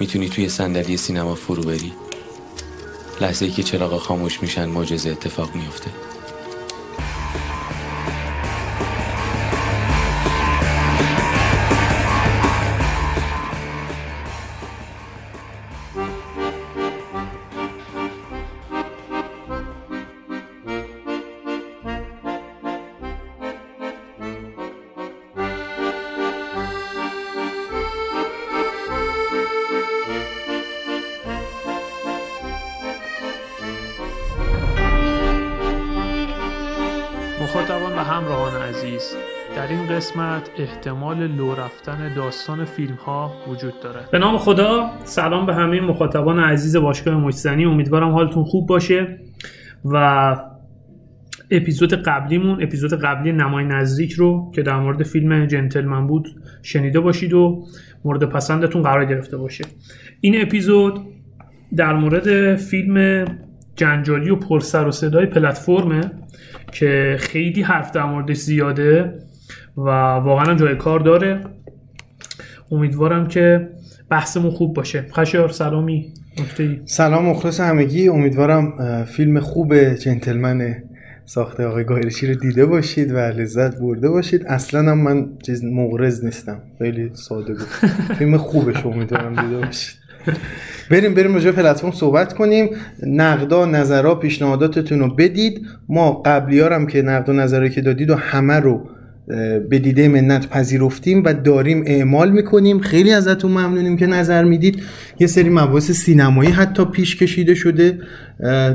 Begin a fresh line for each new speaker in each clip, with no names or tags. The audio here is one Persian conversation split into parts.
می‌تونی توی صندلی سینما فرو بری؟ لحظه ای که چراغا خاموش میشن معجزه اتفاق میفته
احتمال لو رفتن داستان فیلم ها وجود دارد به نام خدا سلام به همه مخاطبان عزیز باشگاه مجزنی امیدوارم حالتون خوب باشه و اپیزود قبلیمون اپیزود قبلی نمای نزدیک رو که در مورد فیلم جنتلمن بود شنیده باشید و مورد پسندتون قرار گرفته باشه. این اپیزود در مورد فیلم جنجالی و پرسر و صدای پلتفرمه که خیلی حرف در موردش زیاده. و واقعا جای کار داره. امیدوارم که بحثمون خوب باشه. خشیار سلامی نکته
سلام مخلص همگی. امیدوارم فیلم خوب جنتلمن ساخته آقای گایرشی رو دیده باشید و لذت برده باشید. اصلا هم من چیز مغرض نیستم. خیلی ساده بود. فیلم خوبش امیدوارم دیده باشید. بریم بریم راجع پلتفرم صحبت کنیم. نقدا نظرها پیشنهاداتتون رو بدید. ما قبلی هم که نقد و نظرهایی که دادید و همه رو به دیده منت پذیرفتیم و داریم اعمال می‌کنیم. خیلی ازتون ممنونیم که نظر می‌دید. یه سری مباحث سینمایی حتی پیش کشیده شده.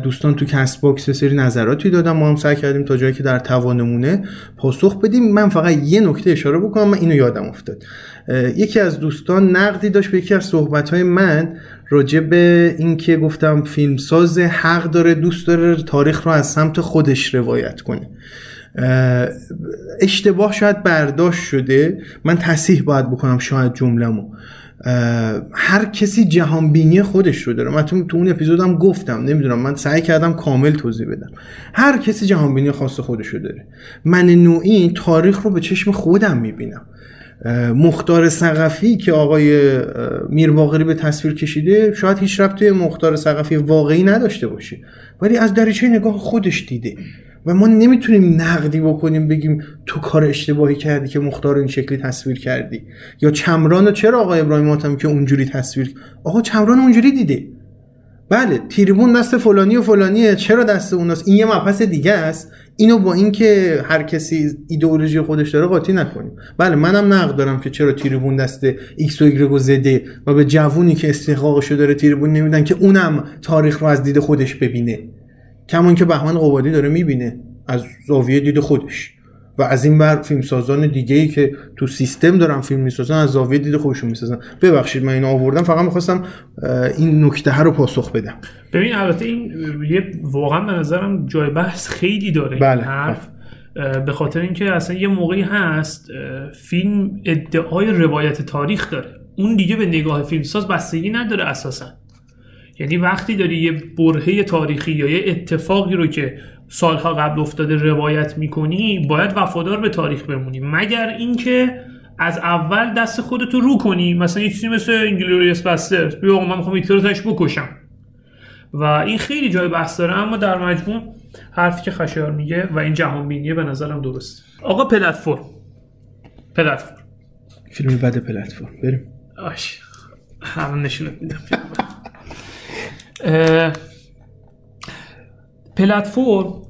دوستان تو Castbox یه سری نظراتی دادم ما هم سعی کردیم تا جایی که در توانمونه پاسخ بدیم. من فقط یه نکته اشاره بکنم. من اینو یادم افتاد. یکی از دوستان نقدی داشت به یکی از صحبت من راجع به اینکه گفتم فیلمساز حق داره دوست داره تاریخ رو از سمت خودش روایت کنه. اشتباه شاید برداشت شده. من تصحیح باید بکنم شاید جمله‌مو. هر کسی جهانبینی خودش رو داره. من تو, تو اون اپیزودم گفتم نمی‌دونم من سعی کردم کامل توضیح بدم. هر کسی جهانبینی خاص خودش رو داره. من نوعی تاریخ رو به چشم خودم می‌بینم. مختار سقفی که آقای میر باقری به تصویر کشیده شاید هیچ ربطی مختار سقفی واقعی نداشته باشه. ولی از دریچه نگاه خودش دیده. و ما نمی‌تونیم نقدی بکنیم بگیم تو کار اشتباهی کردی که مختار این شکلی تصویر کردی. یا چمران رو چرا آقای ابراهیم ماتم که اونجوری تصویر آقا چمران اونجوری دیده. بله تیریبون دست فلانی و فلانیه چرا دست اوناست؟ این یه مبحث دیگه است. اینو با اینکه هر کسی ایدئولوژی خودش داره قاطی نکنیم. بله منم نقد دارم که چرا تریبون دست ایکس و ایگرگ زده و به جوونی که استحقاقشو داره تریبون نمیدن که اونم تاریخ رو از دید خودش ببینه. کما اینکه بهمن قبادی داره می‌بینه از زاویه دید خودش. و از این بر فیلمسازان دیگه ای که تو سیستم دارن فیلم می‌سازن از زاویه دید خودشون می‌سازن. ببخشید من اینو آوردم. فقط می‌خواستم این نکته رو پاسخ بدم.
ببین البته این یه واقعا به نظرم جای بحث خیلی داره
بله.
حرف. به خاطر اینکه اصلا یه موقعی هست فیلم ادعای روایت تاریخ داره. اون دیگه به نگاه فیلمساز بستگی نداره اساسا. یعنی وقتی داری یه برهه تاریخی یا یه اتفاقی رو که سالها قبل افتاده روایت می‌کنی باید وفادار به تاریخ بمونی. مگر اینکه از اول دست خودتو رو کنی؟ مثلا یه چیزی مثل انگلوریس باسترز. بیا من می‌خوام هیتلر رو تاش بکشم. و این خیلی جای بحث داره اما در مجموع حرفی که خشایار میگه و این جهان بینیه به نظرم درست. آقا پلتفرم. پلتفرم.
فیلم بعد پلتفرم. بریم.
آش. همون نشونت میدم. پلتفرم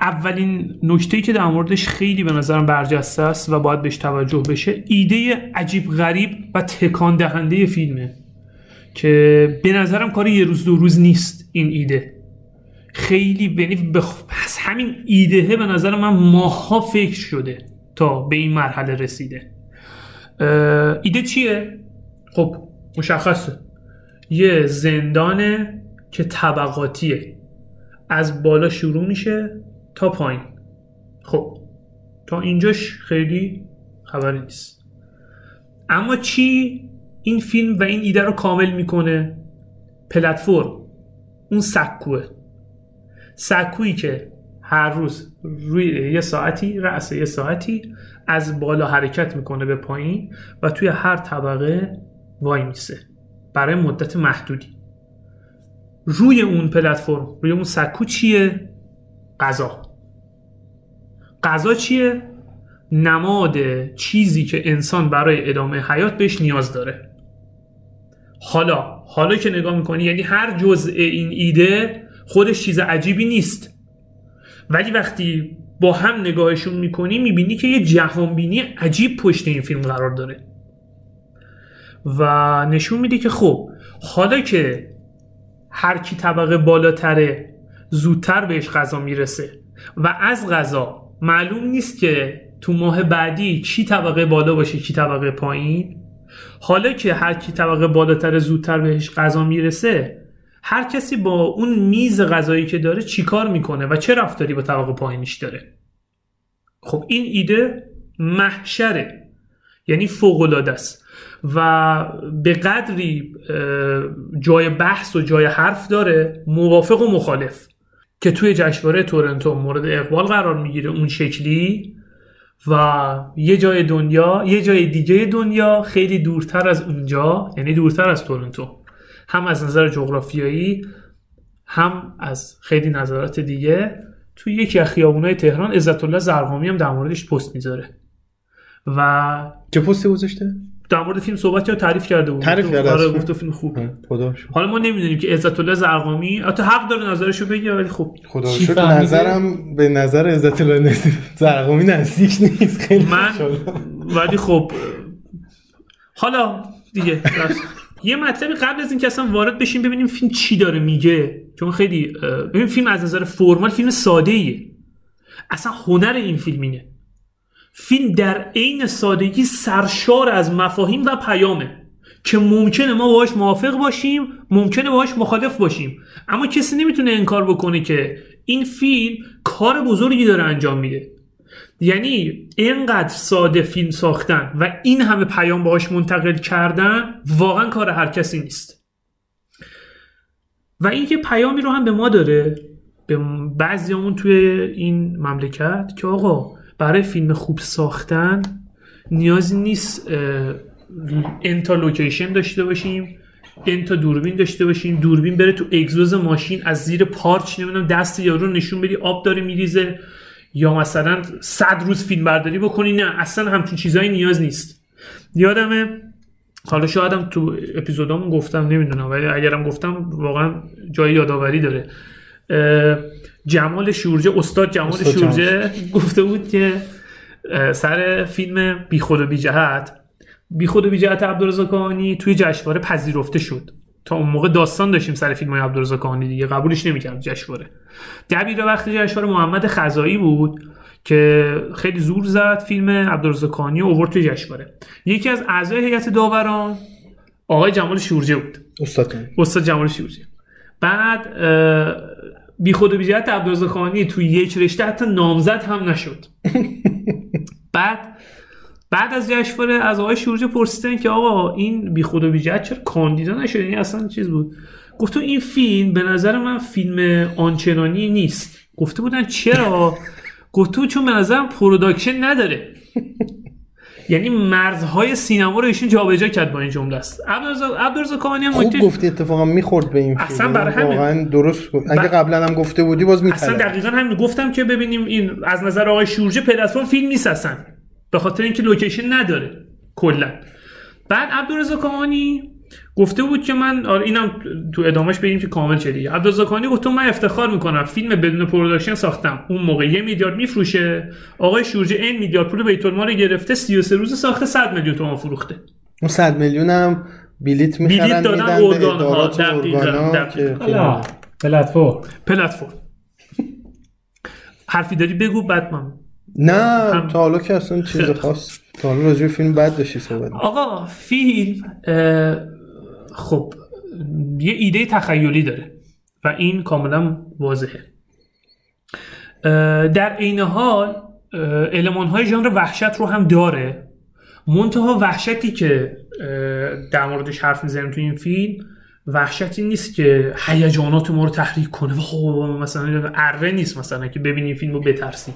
اولین نکته که در موردش خیلی به نظرم برجسته است و باید بهش توجه بشه ایده عجیب غریب و تکان دهنده فیلمه که به نظرم کار یه روز دو روز نیست این ایده. خیلی یعنی بخ... پس همین ایده به نظر من ماها فکر شده تا به این مرحله رسیده. ایده چیه؟ خب مشخصه. یه زندانه که طبقاتیه. از بالا شروع میشه تا پایین. خب تا اینجاش خیلی خبری نیست. اما چی این فیلم و این ایده رو کامل می‌کنه؟ پلتفرم. اون سکوه. سکویی که هر روز روی یه ساعتی رأس یه ساعتی از بالا حرکت می‌کنه به پایین و توی هر طبقه وای میسه. برای مدت محدودی. روی اون پلتفرم روی اون سکو چیه؟ غذا. غذا چیه؟ نماد چیزی که انسان برای ادامه حیات بهش نیاز داره. حالا حالا که نگاه می‌کنی یعنی هر جزء این ایده خودش چیز عجیبی نیست. ولی وقتی با هم نگاهشون می‌کنی می‌بینی که یه جهانبینی عجیب پشت این فیلم قرار داره. و نشون میده که خب حالا که هر کی طبقه بالاتره زودتر بهش غذا می‌رسه و از غذا معلوم نیست که تو ماه بعدی کی طبقه بالا باشه کی طبقه پایین. حالا که هر کی طبقه بالاتر زودتر بهش غذا می‌رسه هر کسی با اون میز غذایی که داره چیکار می‌کنه و چه رفتاری با طبقه پایینیش داره؟ خب این ایده محشره یعنی فوق است. و به قدری جای بحث و جای حرف داره موافق و مخالف. که توی جشنواره تورنتو مورد اقبال قرار می‌گیره اون شکلی و یه جای دنیا یه جای دیگه دنیا خیلی دورتر از اونجا یعنی دورتر از تورنتو. هم از نظر جغرافیایی هم از خیلی نظرات دیگه. توی یکی از خیابونای تهران عزت الله زرقامی هم در موردش پست می‌ذاره. و
چه پستی گذاشته؟
در مورد فیلم صحبت یا تعریف کرده بود.
تعریف کرده
آره گفت فیلم خوب. حالا ما نمی‌دونیم که عزت الله زرقامی حتی حق داره نظرشو بگه ولی خب.
خدا شکر نظرم به نظر عزت الله زرقامی نزدیک نیست. خیلی
من ولی خب حالا دیگه یه مطلبی قبل از اینکه اصلا وارد بشیم ببینیم فیلم چی داره میگه. چون خیلی ببین فیلم از نظر فرمال فیلم ساده ایه اصلا هنر این فیلم اینه. فیلم در عین سادگی سرشار از مفاهیم و پیامه که ممکنه ما باهاش موافق باشیم ممکنه باهاش مخالف باشیم. اما کسی نمی‌تونه انکار بکنه که این فیلم کار بزرگی داره انجام میده. یعنی اینقدر ساده فیلم ساختن و این همه پیام باهاش منتقل کردن واقعا کار هر کسی نیست. و اینکه پیامی رو هم به ما داره به بعضیامون توی این مملکت که آقا برای فیلم خوب ساختن نیازی نیست انتا لوکیشن داشته باشیم انتا دوربین داشته باشیم دوربین بره تو اگزوز ماشین از زیر پارچ نمی‌دونم دست یارو نشون بدی آب داره میریزه یا مثلا صد روز فیلم برداری بکنی نه اصلا همچین چیزایی نیاز نیست. یادمه حالا شایدم تو اپیزودامون گفتم نمی‌دونم ولی اگرم گفتم واقعا جای یادآوری داره. جمال شورجه استاد جمال شورجه گفته بود که سر فیلم بی خود و بی جهت. بی خود و بی جهت عبدالرضا توی جشنواره پذیرفته شد. تا اون موقع داستان داشتیم سر فیلم های عبدالرزا کاهانی دیگه. قبولش نمی‌کرد جشنواره. دبیر وقت جشنواره محمد خزایی بود که خیلی زور زد فیلم عبدالرزا کاهانی اوورد توی جشنواره. یکی از اعضای هیئت داوران آقای جمال شورجه بود.
استاد
استاد جمال شورجه. بعد بی خود و بی جهت عبدالرزا کاهانی توی یک رشته حتی نامزد هم نشد. بعد بعد از جشنواره از آقای شورجه پرسیدن که آقا این بی خود و بی جهت کاندیدا نشده؟ این اصلا چیز بود. گفت تو این فیلم به نظر من فیلم آنچنانی نیست. گفته بودن چرا؟ گفت تو چون به نظرم production نداره. یعنی مرزهای سینما رو ایشون جابجا کرد با این جمله است. عبدالرضا کاهانی هم
خوب گفتی اتفاقا می‌خورد به این فیلم.
اصلا برای همین.
واقعا درست گفت اگه قبلا هم گفته بودی باز میتره
اصلا دقیقا هم گفتم که ببینیم این از نظر آقای شورجه پلتفرم فیلم نیست اصلا. به خاطر اینکه لوکیشن نداره کلا. بعد عبدالرضا کاهانی گفته بود که من آره اینم تو ادامش بگیم که کامل چه دیگه. عبدالرضا کاهانی گفت من افتخار می‌کنم. فیلم بدون production ساختم. اون موقع یه میلیارد میفروشه. آقای شورجه این میلیارد پول بیت المال گرفته 33 روز ساخته 100 میلیون تومان فروخته.
اون 100 میلیون هم بلیت می‌خرن
بلیت دادن ارگان ها دقیقاً
پلتفرم.
پلتفرم. حرفی داری بگو بعد من.
نه هم... تا حالا که اصلا چیز خاص تا حالا راجع فیلم بد داشتی صحبت
آقا فیلم خب یه ایده تخیلی داره و این کاملا واضحه. در عین حال علمان های ژانر وحشت رو هم داره. منتها وحشتی که در موردش حرف می‌زنیم تو این فیلم وحشتی نیست که هیجانات ما رو تحریک کنه. و خب مثلا اره نیست مثلا که ببینیم فیلم رو بترسیم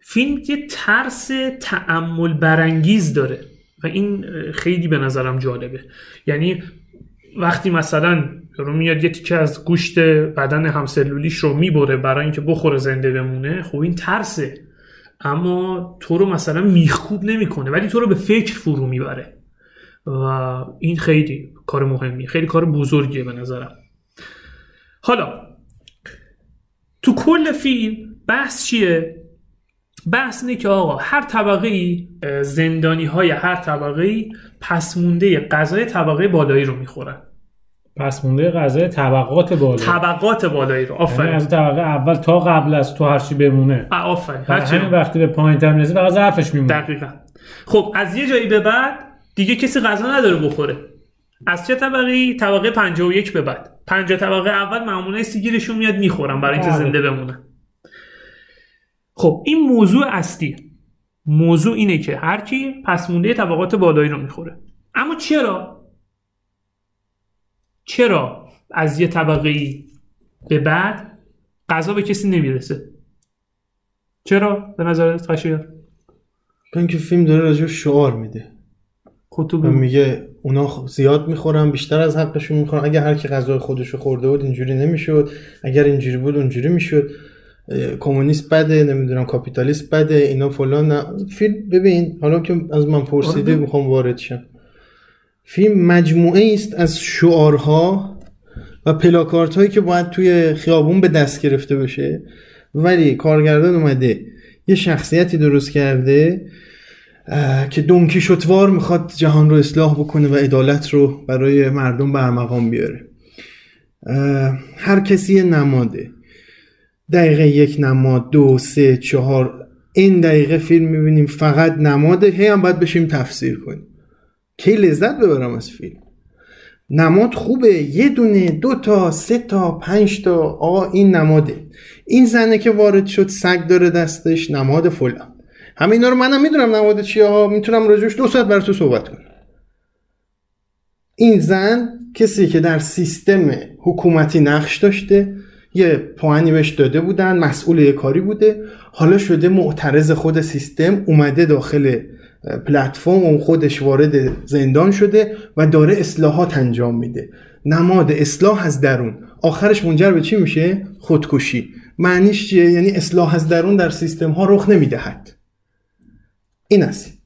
فیلم یه ترس تعمل برانگیز داره. و این خیلی به نظرم جالبه. یعنی وقتی مثلا رو میاد یه تیکه از گوشت بدن همسلولیش رو می‌بره برای اینکه بخوره زنده بمونه خب این ترسه. اما تو رو مثلا میخکوب نمی‌کنه ولی تو رو به فکر فرو می‌بره. و این خیلی کار مهمیه خیلی کار بزرگیه به نظرم. حالا تو کل فیلم بحث چیه؟ بحث اینه که آقا هر طبقه ای زندانی های هر طبقه ای پس مونده غذای طبقه بالایی رو می‌خورن.
پس مونده غذای طبقات بالایی.
طبقات بالایی رو.
یعنی
آفرین
از طبقه اول تا قبل از تو هرچی بمونه.
آ، آفرین.
همین وقتی به پایین تر می‌رسه فقط ظرفش میمونه.
دقیقا. خب از یه جایی به بعد دیگه کسی غذا نداره بخوره. از چه طبقه طبقه 51 به بعد. 50 طبقه اول معمولا سیگیرشون میاد می‌خورن برای اینکه
بله.
زنده بمونن. خب این موضوع اصلی. موضوع اینه که هر کی پس مونده طبقات بالایی رو می‌خوره. اما چرا؟ چرا از یه طبقه ای به بعد غذا به کسی نمی‌رسه؟ چرا؟ به نظرت خشیار.
چون که فیلم داره راجع شعار میده.
بگو.
میگه اونا زیاد می‌خورن بیشتر از حقشون می‌خورن. اگه هر کی غذای خودشو خورده بود اینجوری نمی‌شد. اگر اینجوری بود اونجوری می‌شد. کمونیست بده نمی‌دونم کاپیتالیست بده اینا فلان نه. فیلم ببین حالا که از من پرسیده
آره.
می‌خوام وارد شم فیلم مجموعه است از شعارها و پلاکارت هایی که باید توی خیابون به دست گرفته بشه ولی کارگردان اومده یه شخصیتی درست کرده که دونکیشوتوار می‌خواد جهان رو اصلاح بکنه و عدالت رو برای مردم برمقام بیاره اه، هر کسی نماده دقیقه یک نماد دو سه چهار. این دقیقه فیلم می‌بینیم فقط نماده. هی هم باید بشیم تفسیر کنیم. کی لذت ببرم از فیلم؟ نماد خوبه. یه دونه دو تا سه تا پنج تا. آقا این نماده. این زنه که وارد شد سگ داره دستش نماد فلان. همه اینا رو منم می‌دونم نماد چیه. ها می‌تونم راجوش دو ساعت برای تو صحبت کنم. این زن کسی که در سیستم حکومتی نقش داشته یه پوانی بهش داده بودن مسئول یه کاری بوده. حالا شده معترض خود سیستم اومده داخل پلتفرم و خودش وارد زندان شده و داره اصلاحات انجام میده. نماد اصلاح از درون. آخرش منجر به چی میشه؟ خودکشی. معنیش چیه؟ یعنی اصلاح از درون در سیستم ها رخ نمی‌دهد. این است.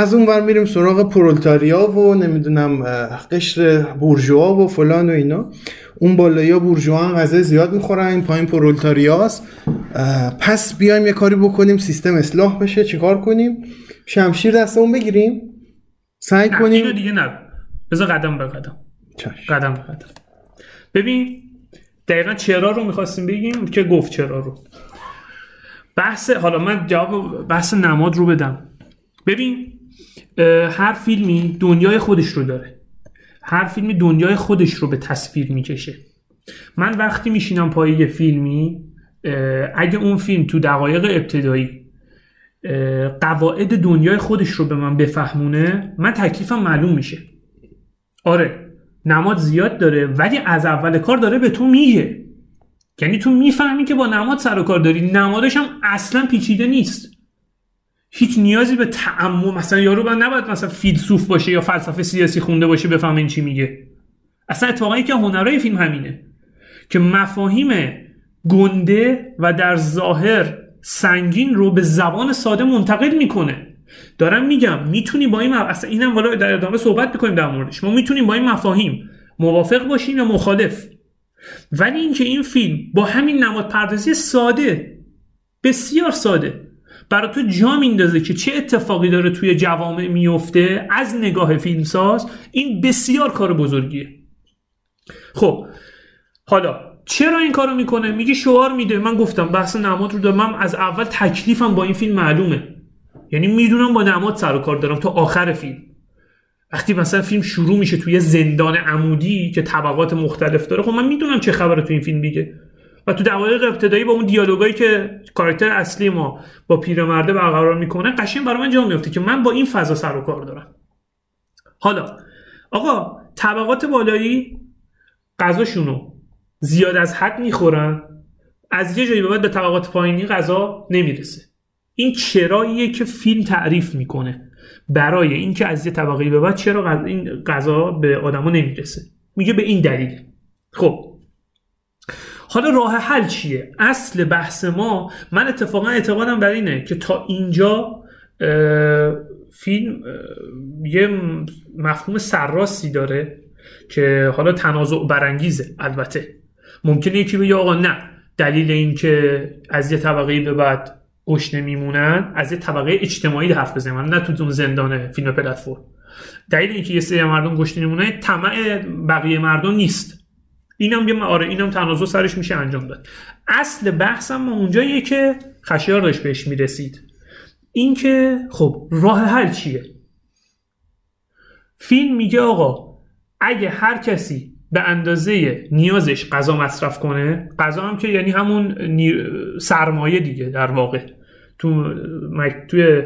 از اون ور میریم سراغ پرولتاریا و نمی‌دونم قشر بورژوا و فلان و اینا. اون بالایی بورژوا هم غذای زیاد می‌خورن این پایین پرولتاریاست پس بیایم یه کاری بکنیم سیستم اصلاح بشه. چیکار کنیم؟ شمشیر دستمون بگیریم. سعی
نه اینو
کنیم
دیگه نه. بذار قدم به قدم.
چشم.
قدم به قدم. ببین دقیقا چرا رو می‌خواستیم بگیم؟ که گفت چرا رو. بحث حالا من جواب بحث نماد رو بدم. ببین هر فیلمی دنیای خودش رو داره. هر فیلمی دنیای خودش رو به تصویر می‌کشه. من وقتی میشینم پای یه فیلمی اگه اون فیلم تو دقایق ابتدایی قواعد دنیای خودش رو به من بفهمونه من تکلیفم معلوم میشه. آره نماد زیاد داره ولی از اول کار داره به تو میگه. یعنی تو می‌فهمی که با نماد سر و کار داری. نمادش هم اصلا پیچیده نیست. هیچ نیازی به تعمق مثلا یارو من نباید مثلا فیلسوف باشه یا فلسفه سیاسی خونده باشه بفهمه این چی میگه. اصلا اتفاقا که هنرهای فیلم همینه که مفاهیم گنده و در ظاهر سنگین رو به زبان ساده منتقل می‌کنه. دارم میگم می‌تونی با این. اصلا اینم والا در ادامه صحبت می‌کنیم در موردش. ما می‌تونیم با این مفاهیم موافق باشیم یا مخالف. ولی اینکه این فیلم با همین نماد پردازی ساده بسیار ساده برای تو جا میندازه که چه اتفاقی داره توی جوامع میفته از نگاه فیلمساز؟ این بسیار کار بزرگیه. خب حالا چرا این کارو می‌کنه؟ میگه شعار میده. من گفتم بحث نماد رو دارم. از اول تکلیفم با این فیلم معلومه. یعنی می‌دونم با نماد سر و کار دارم تا آخر فیلم. وقتی مثلا فیلم شروع میشه توی زندان عمودی که طبقات مختلف داره خب من می‌دونم چه خبره تو این فیلم دیگه. و تو دقایق ابتدایی با اون دیالوگایی که کاراکتر اصلی ما با پیرمرده برقرار می‌کنه قشنگ برای من جا میفته که من با این فضا سر و کار دارم. حالا آقا طبقات بالایی غذاشونو زیاد از حد می‌خورن از یه جایی به بعد به طبقات پایینی غذا نمی‌رسه. این چراییه که فیلم تعریف می‌کنه. برای اینکه از یه طبقه به بعد چرا این غذا به آدما نمی‌رسه. میگه به این دلیل. خب حالا راه حل چیه؟ اصل بحث ما من اتفاقا اعتقادم بر اینه که تا اینجا فیلم یه مفهوم سرراستی داره که حالا تنازع برانگیزه البته. ممکنه یکی بگه آقا نه دلیل این که از یه طبقه به بعد گشنه میمونن از یه طبقه اجتماعی حرف بزنیم نه تو اون زندان فیلم پلتفرم. دلیل اینکه یه سری مردم گشنه میمونن طمع بقیه مردم نیست. اینم یه آره اینم تنازع سرش میشه انجام داد. اصل بحثم اونجاییه که خشیار داشت بهش می‌رسید. اینکه خب راه حل چیه؟ فیلم میگه آقا اگه هر کسی به اندازه نیازش غذا مصرف کنه غذا هم که یعنی همون سرمایه دیگه در واقع. تو توی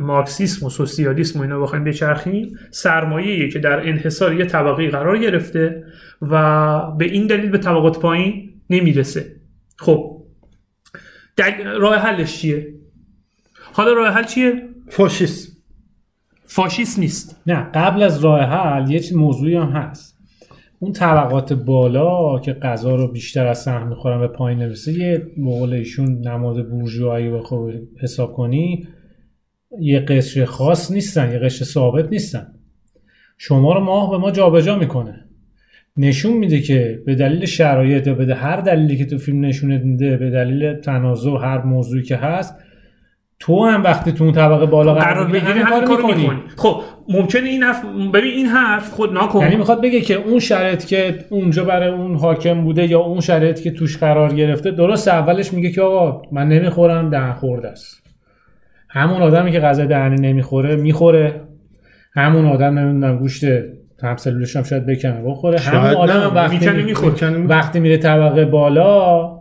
مارکسیسم و سوسیالیسم و اینا بخوایم بچرخیم سرمایه‌ایه که در انحصار یه طبقه قرار گرفته و به این دلیل به طبقات پایین نمی‌رسه. خب دل... راه حلش چیه؟ حالا راه حل چیه؟
فاشیسم.
فاشیسم نیست.
نه قبل از راه حل یه موضوعی هم هست. اون طبقات بالا که غذا رو بیشتر از سهم می‌خورن به پایین نرسه یه بقول ایشون نماد بورژوایی بخوای حساب کنی یه قشر خاص نیستن یه قشر ثابت نیستن. شما رو ماه به ما جابجا می‌کنه. نشون میده که به دلیل شرایط یا به هر دلیلی که تو فیلم نشونت میده به دلیل تنازع هر موضوعی که هست تو هم وقتی تو اون طبقه بالا
قرار بگیری
بگیری
همین کارو
می‌کنی.
می‌کنی. خب ممکنه این حرف ببین این حرف خود نکن.
یعنی می‌خواد بگه که اون شرایط که اونجا برای اون حاکم بوده یا اون شرایط که توش قرار گرفته درست اولش میگه که آقا من نمی‌خورم دهن خورده است. همون آدمی که غذا دهنی نمی‌خوره می‌خوره. همون آدم نمی‌دونم گوشت همسلولش هم شاید بکنه بخوره. همون آدم هم وقتی,
می‌کنه
می-
می‌خوره.
وقتی میره طبقه بالا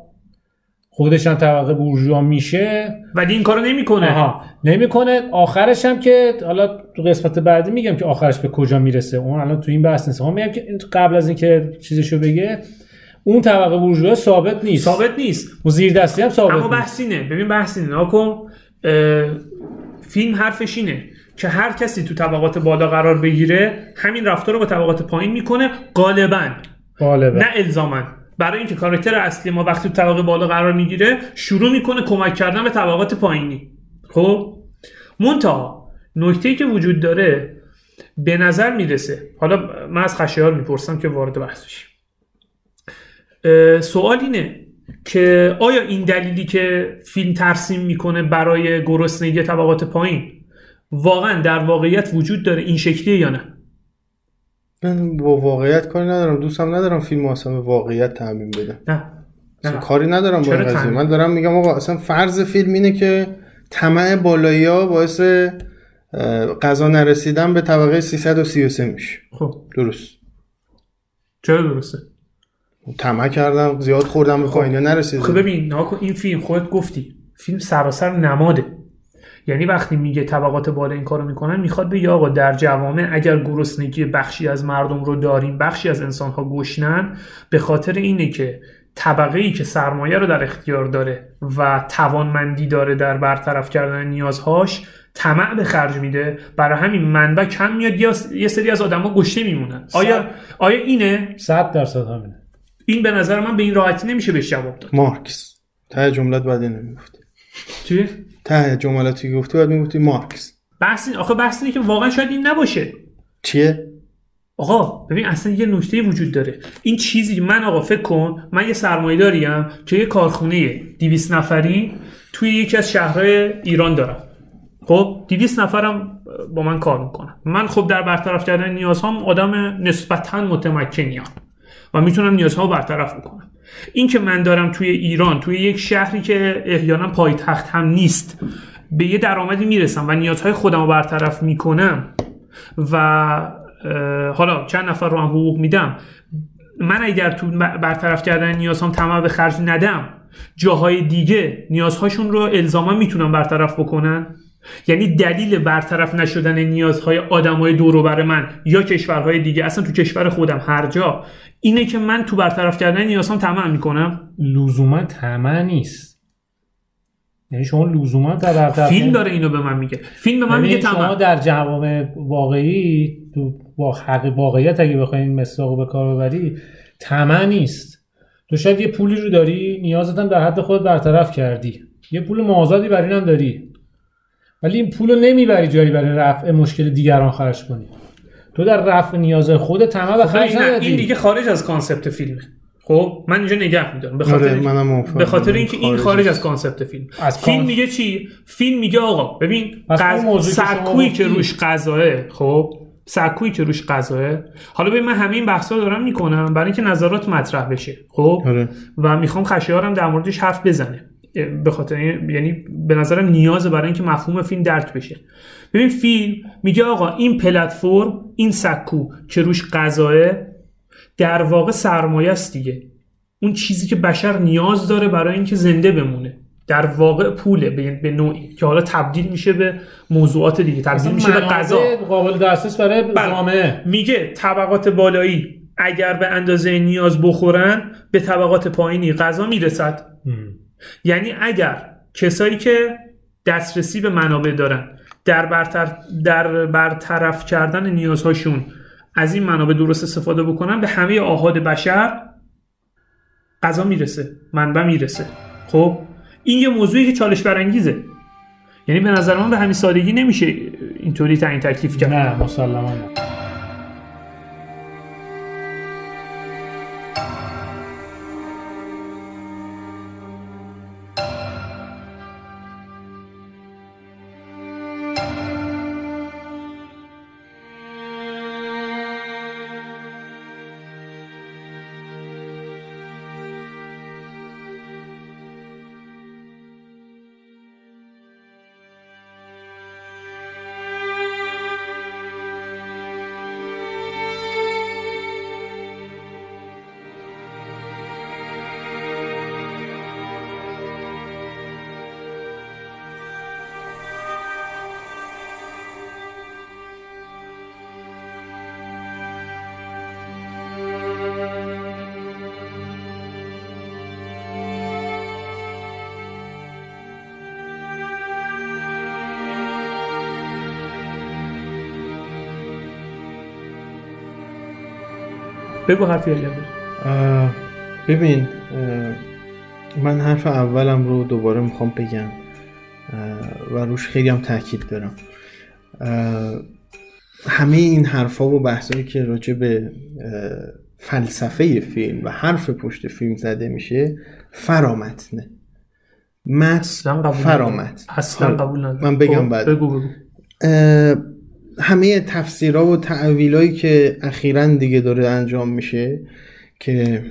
خودش هم طبقه بورژوا میشه.
ولی این کارو نمی‌کنه.
آها. نمی‌کنه. آخرش هم که حالا تو قسمت بعدی میگم که آخرش به کجا می‌رسه. اون الان تو این بحث نیست. ما میگم که قبل از اینکه چیزشو بگه اون طبقه بورژوا ثابت نیست.
ثابت نیست.
اون زیر دستی هم ثابت
اما
نیست.
بحث اینه. ببین بحث اینه. اه، فیلم حرفش اینه که هر کسی تو طبقات بالا قرار بگیره همین رفتار رو با طبقات پایین می‌کنه غالبا. نه الزاما. برای اینکه کاراکتر اصلی ما وقتی تو طبقه بالا قرار می‌گیره شروع می‌کنه کمک کردن به طبقات پایینی. خب؟ منتها نکته که وجود داره به نظر می‌رسه. حالا من از خشیار می‌پرسم که وارد بحث بشیم سوال اینه که آیا این دلیلی که فیلم ترسیم می‌کنه برای گرسنگی طبقات پایین واقعا در واقعیت وجود داره؟ این شکلیه یا نه؟
من با واقعیت کاری ندارم. دوستم ندارم فیلم اصلا به واقعیت تعمین بدم
نه. نه.
کاری ندارم با این قضیه.
تعمیم؟
من دارم میگم آقا اصلا فرض فیلم اینه که طمع بالایی ها باعث غذا نرسیدن به طبقه 333 میشه.
خب.
درست.
چرا درسته؟
طمع کردم زیاد خوردم به پایین نرسیدم
خب ببین ناکن این فیلم خودت گفتی فیلم سراسر نماده. یعنی وقتی میگه طبقات بالا این کارو می‌کنن می‌خواد بگه آقا در جوامع اگر گرسنگی بخشی از مردم رو داریم بخشی از انسان ها گشنن به خاطر اینه که طبقه ای که سرمایه رو در اختیار داره و توانمندی داره در برطرف کردن نیازهاش طمع به خرج میده. برای همین منبع کم میاد یا یه سری از آدما گشته میمونن. آیا آیا اینه؟
100 درصد همینه.
این به نظر من به این راحتی نمیشه بهش جواب داد.
مارکس. ته جملت بعد اینو می‌گفتی.
چی؟
ته جملاتی گفتی بعد می‌گفتی مارکس.
بحث این آخه بحث اینه که واقعا شاید این نباشه.
چیه؟
آقا ببین اصلا یه نکته وجود داره. این چیزی من آقا فکر کن من یه سرمایه داریم که یه کارخونه 200 نفری توی یکی از شهرهای ایران دارم. خب 200 نفرم با من کار می‌کنن. من خب در برطرف کردن نیازهام آدم نسبتا متمکنیم و می‌تونم نیازها رو برطرف بکنم. این که من دارم توی ایران توی یک شهری که احیانا پایتخت هم نیست به یه درآمدی می‌رسم و نیازهای خودم رو برطرف می‌کنم و حالا چند نفر رو هم حقوق میدم من اگر تو برطرف کردن نیازهام طمع به خرج ندم جاهای دیگه نیازهاشون رو الزاما می‌تونن برطرف بکنن. یعنی دلیل برطرف نشدن نیازهای آدمای دور و بر من یا کشورهای دیگه. اصلا تو کشور خودم هر جا. اینه که من تو برطرف کردن نیازهام طمع می‌کنم.
لزوما طمع نیست. یعنی شما لزوما در هر
فیلم داره اینو به من میگه. فیلم به من میگه
ببین، شما
تمام
در جوامع واقعی تو با حق واقعیت اگه بخوای این مساق رو به کار ببری طمع نیست. تو شاید یه پولی رو داری نیازت هم در حد خود برطرف کردی. یه پول مازادی بر اینم داری. ولی این پول رو نمی‌بری جایی برای رفع مشکل دیگران خرج کنی. تو در رفع نیاز خود به خرج
خب، نه، این دیگه خارج از concept فیلمه. خب من اینجا نگه میدارم. به
آره،
خاطر
موافقم.
به خاطر اینکه این
خارج از-
concept فیلم.
از
فیلم میگه چی؟ فیلم میگه آقا ببین قز...
موضوعی که شما
سکویی که. روش غذاه خب سکویی که روش غذاه حالا ببین من همه این بحثا رو دارم می‌کنم برای اینکه نظرات مطرح بشه خب؟
آره.
و می‌خوام خشایارم در موردش حرف بزنه. به خاطر یعنی به نظرم نیازه برای اینکه مفهوم فیلم درک بشه. ببین فیلم میگه آقا این پلتفرم این سکو که روش غذاه در واقع سرمایه است دیگه. اون چیزی که بشر نیاز داره برای اینکه زنده بمونه. در واقع پوله به نوعی که حالا تبدیل میشه به موضوعات دیگه تبدیل میشه به غذا.
قابل دسترس برای
بله.
جامعه.
میگه طبقات بالایی اگر به اندازه نیاز بخورن به طبقات پایینی غذا می‌رسد. یعنی اگر کسایی که دسترسی به منابع دارن در, برتر در برطرف کردن نیازهاشون از این منابع درست استفاده بکنن به همه آهاد بشر غذا می‌رسه منبع می‌رسه. خب؟ این یه موضوعی که چالش برانگیزه یعنی به نظر من به همین سادگی نمیشه اینطوری تعیین تکلیف کرد.
نه مسلما
بگو حرفی اگر
ببین اه، من حرف اولم رو دوباره می‌خوام بگم و روش خیلی هم تاکید دارم. همه این حرفا و بحثایی که راجع به فلسفه فیلم و حرف پشت فیلم زده میشه فرامتنه. متن فرامت.
اصلا
حالا،
قبول ندارم.
من بگم
خب،
بعد.
بگو بگو.
اه، همه تفسیرها و تعویلایی که اخیرا دیگه داره انجام میشه که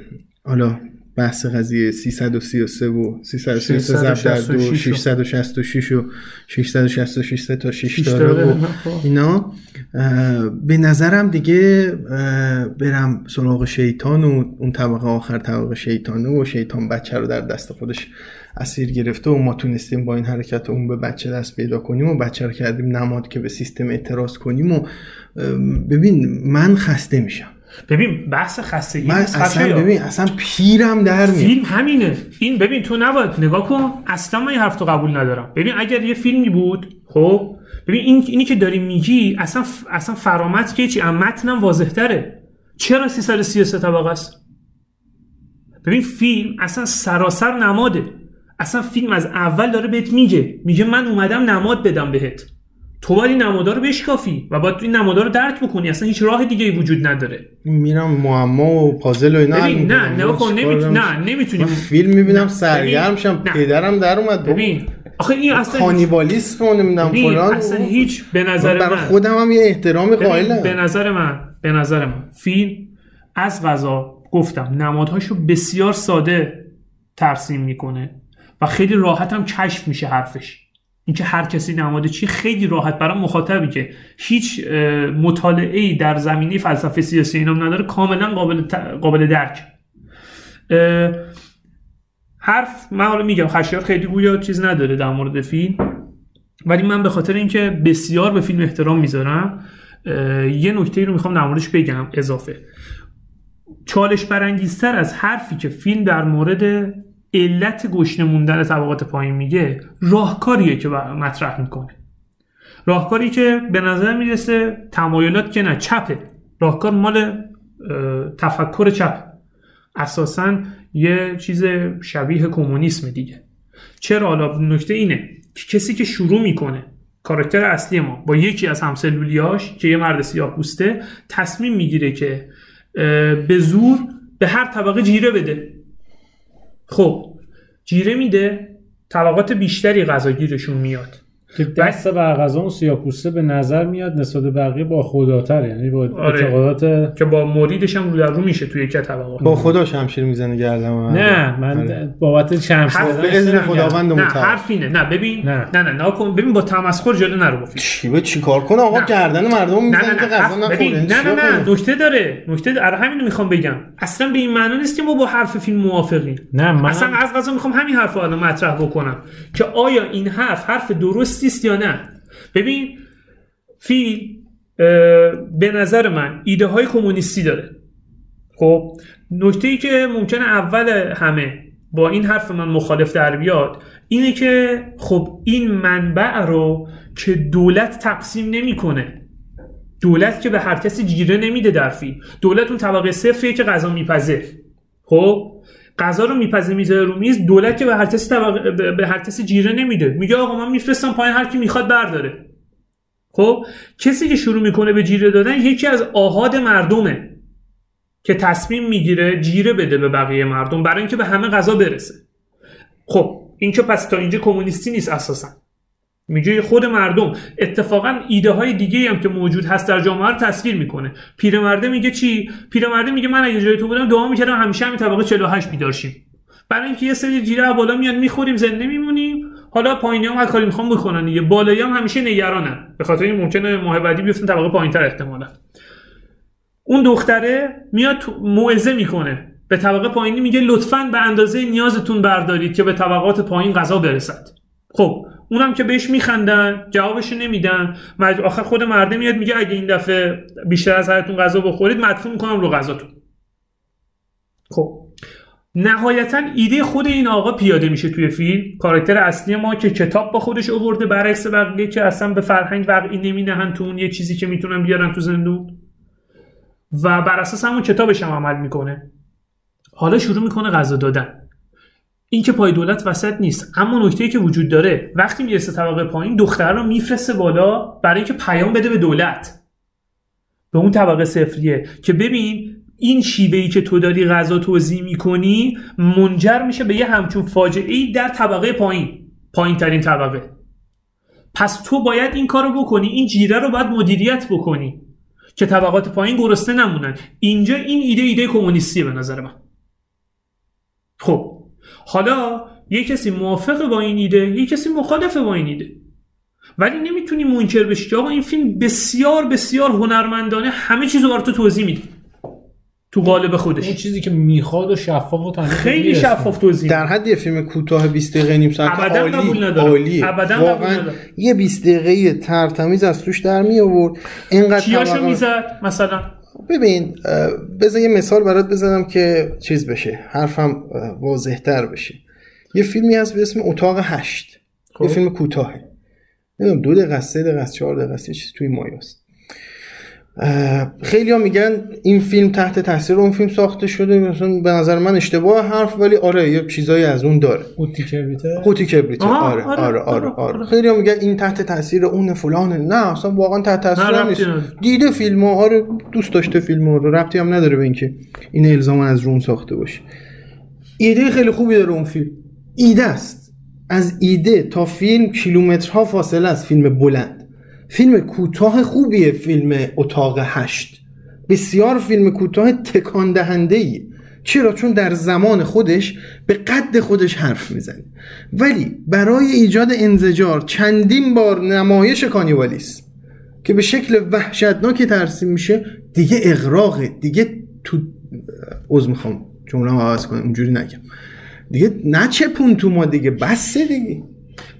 حالا بحث قضیه 333 و 333 ضرب در دو 666 و 666 سه تا 6
شیش
داره. و. اینا به نظرم دیگه برم سراغ شیطان و اون طبقه آخر طبقه شیطانه و شیطان بچه رو در دست خودش اسیر گرفته و ما تونستیم با این حرکت اون به بچه دست پیدا کنیم و بچه رو کردیم نماد که به سیستم اعتراض کنیم و ببین من خسته میشم.
ببین بحث خستگی
من اصلا. ببین اصلا پیرم در میاد.
فیلم همینه. این ببین تو نباید نگاه کن اصلا من این حرف قبول ندارم. ببین اگر یه فیلمی بود خب؟ ببین این اینی که داری میگی اصلا ف- اصلا فرامت که چی؟ متنم واضح تره چرا 333 طبقه است؟ ببین فیلم اصلا سراسر نماده. اصلا فیلم از اول داره بهت میگه. میگه من اومدم نماد بدم بهت. تو باید این نمادا رو بشکافی و باید تو این نمادا رو درک بکنی. اصلا هیچ راه دیگه ای وجود نداره.
میرم معما و پازل و اینا
ببین نه کن نمی‌تونی
دارم؟
نه نمی‌تونی.
من فیلم می‌بینم
نه.
سرگرم شم.
نه.
پدرم در اومد.
ببین آخه این اصلا
کانیبالیسم و نمی‌دونم فلان.
اصلا هیچ به نظر
من. خودم هم یه احترامی
ببین،
قائلم.
به نظر من به نظر من فیلم از غذا گفتم نمادهاشو بسیار ساده ترسیم می‌کنه. و خیلی راحت هم کشف میشه حرفش. اینکه هر کسی نماد چی خیلی راحت برای مخاطبی که هیچ مطالعه ای در زمینه فلسفه سیاسی اینام نداره کاملا قابل, قابل درک. حرف من حالا میگم خشیار خیلی گویا چیز نداره در مورد فیلم. ولی من به خاطر اینکه بسیار به فیلم احترام می‌ذارم یه نکته رو می‌خوام در موردش بگم اضافه. چالش برانگیزتر از حرفی که فیلم در مورد علت گشنه موندن طبقات پایین میگه راهکاریه که مطرح می‌کنه. راهکاری که به نظر می‌رسه تمایلات که نه چپه. راهکار مال تفکر چپ. اساسا یه چیز شبیه کمونیسم دیگه. چرا؟ حالا نکته اینه کسی که شروع می‌کنه کاراکتر اصلی ما با یکی از همسلولیاش که یه مرد سیاه پوسته تصمیم می‌گیره که به زور به هر طبقه جیره بده. خب جیره میده طبقات بیشتری غذاگیرشون میاد.
که دست بر غذا اون سیاپوسته به نظر میاد نسبت به بقیه با خداتر یعنی با
آره.
اعتقادات
که با مریدش هم رو در رو میشه توی یک طبقه
با خدا شمشیر می‌زنه گردم
نه من
آره.
بابت شمشیر
حرف
به اذن خداوند
نه
متعال
حرف اینه. نه ببین
نه.
نه نه نه کن. ببین با تمسخر جلو نرو گفتی
چی به چی کار کنه آقا
نه.
گردن مردم
نه
می‌زنه
نه.
که
نه
غذا نخوره.
نه نه نه؟ نکته داره. نکته داره. همین رو می‌خوام بگم. اصلا به این معنا نیست که ما با حرف فیلم موافقیم.
نه من
اصلا از غذا می‌خوام همین حرف رو الان مطرح بکنم. که آیا این حرف حرف درستی است یا نه؟ ببین فیلم اه، به نظر من ایده های کمونیستی داره. خب نکته ای که ممکنه اول همه با این حرف من مخالف در بیاد اینه که خب این منبع رو که دولت تقسیم نمی‌کنه دولت که به هر کسی جیره نمیده در فیلم دولت اون طبقه صفریه که غذا میپزه. خب غذا رو میپزه می‌ذاره رو میز دولت که به هر کسی طبقه به- به هر کسی جیره نمیده. میگه آقا من میفرستم پایین هر کی می‌خواد برداره. خب؟ کسی که شروع می‌کنه به جیره دادن یکی از آهاد مردمه که تصمیم می‌گیره جیره بده به بقیه مردم برای اینکه به همه غذا برسه. خب این که پس تا اینجا کمونیستی نیست اساسا. میگه خود مردم. اتفاقا ایده های دیگه هم که موجود هست در جامعه رو تصویر می‌کنه. پیرمرده میگه چی؟ پیرمرده میگه من اگه جای تو بودم دعا می‌کردم همیشه همین طبقه 48 بیدار شیم برای اینکه یه سری جیره بالا میاد می‌خوریم زنده میمونیم. حالا پایینی هم کاری می‌خوام بکنن دیگه. بالایی هم همیشه نگرانن. به خاطر این ممکنه ماه بعدی بیفتن طبقه پایینتر احتمالا. اون دختره میاد موعظه می‌کنه. به طبقه پایینی میگه لطفا به اندازه نیازتون بردارید که به طبقات پایین غذا برسد. خب اونم که بهش میخندن جوابش نمیدن. مج- آخر خود مرده میاد میگه اگه این دفعه بیشتر از حدتون غذا بخورید مدفوع می‌کنم رو غذاتون. خب. نهایتا ایده خود این آقا پیاده میشه توی فیلم. کاراکتر اصلی ما که کتاب با خودش آورده برعکس بقیه که اصلا به فرهنگ واقعی نمینهن تو اون یه چیزی که می‌تونن بیارن تو زندون. و بر اساس همون کتابش هم عمل می‌کنه. حالا شروع می‌کنه غذا دادن. این که پای دولت وسط نیست. اما نکته که وجود داره وقتی می‌رسه طبقه پایین دختر رو میفرسته بالا برای اینکه پیام بده به دولت. به اون طبقه صفریه. که ببین این شیوهی که تو داری غذا توضیح می‌کنی منجر میشه به یه همچون فاجعه ای در طبقه پایین. پایین ترین طبقه. پس تو باید این کارو بکنی. این جیره رو باید مدیریت بکنی. که طبقات پایین گرسنه نمونن. اینجا این ایده ایده کمونیستیه به نظر من. خب. حالا یه کسی موافقه با این ایده یه کسی مخالفه با این ایده. ولی نمی‌تونی منکر بشی که آقا این فیلم بسیار بسیار هنرمندانه همه چیز رو تو توضیح میده. تو قالب
اون
خودش
چیزی که می‌خواد و شفاف و
خیلی. شفاف توضیح
در حد یه فیلم کوتاه 20 دقیقه نیم ساعت
ابداً
عالی
قبول ندارم.
عالیه.
ابداً قبول
واقعا
ندارم.
یه 20 دقیقه ترتمیز از توش در می آورد اینقدر
کیاشو می‌زد مثلا؟
ببین بذار یه مثال برات بزنم که چیز بشه حرفم واضح تر بشه. یه فیلمی هست به اسم اتاق هشت.
خب.
یه فیلم کوتاهه. نمی‌دونم دو دقیقه سه دقیقه چهار دقیقه چیزی توی مایاست خیلی ها میگن این فیلم تحت تاثیر اون فیلم ساخته شده مثلا به نظر من اشتباه حرف ولی آره یه چیزایی از اون داره.
قوطی کبریته؟
قوطی کبریت
آها،
آره
آره،
آره آره
آره،
آره.
آره.
خیلی میگن این تحت تاثیر اون فلانه. نه اصلا واقعا تحت تاثیر نیست. دیده فیلم ها آره دوست داشته فیلم رو. ربطی هم نداره به اینکه این الزاما از رون ساخته باشه. ایده خیلی خوبی داره اون فیلم. ایده است. از ایده تا فیلم کیلومترها فاصله است فیلم بلند. فیلم کوتاه خوبیه فیلم اتاق هشت. بسیار فیلم کوتاه تکان دهنده ای چرا؟ چون در زمان خودش به قد خودش حرف می‌زنه. ولی برای ایجاد انزجار چندین بار نمایش کانیوالیسم که به شکل وحشتناکی ترسیم میشه دیگه اغراقه. دیگه تو عذر می‌خوام جمله عوض کنم اونجوری نگم. دیگه نچپون تو ما دیگه بسه دیگه.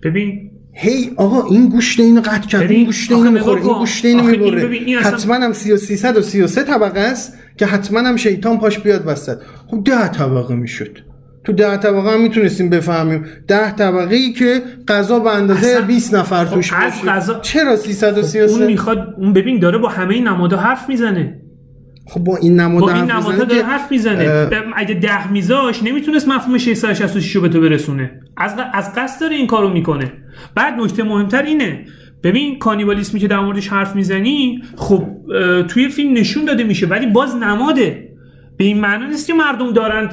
ببین
هی آقا این گوشت اینو قطع کرد این گوشت اینو می‌خوره این. گوشت اینو می‌بره. حتما هم 3333 طبقه است که حتما هم شیطان پاش بیاد وسط. خب ده طبقه می‌شد. تو ده طبقه هم می‌تونستیم بفهمیم. ده طبقه ای که غذا به اندازه
اصلا-
20 نفر
خب
توش
از
باشه.
غذا-
چرا 333
اون می‌خواد اون ببین داره با همه این نمادها حرف می‌زنه.
خب با این نماد
با این
می‌زنه
داره حرف می‌زنه. اگه ده میذاش نمی‌تونست مفهوم 666 رو به تو برسونه. از از قصد داره این کارو می‌کنه. بعد نکته مهمتر اینه. ببین کانیبالیسمی که در موردش حرف می‌زنی خب توی فیلم نشون داده میشه ولی باز نماده. به این معنی نیست که مردم دارن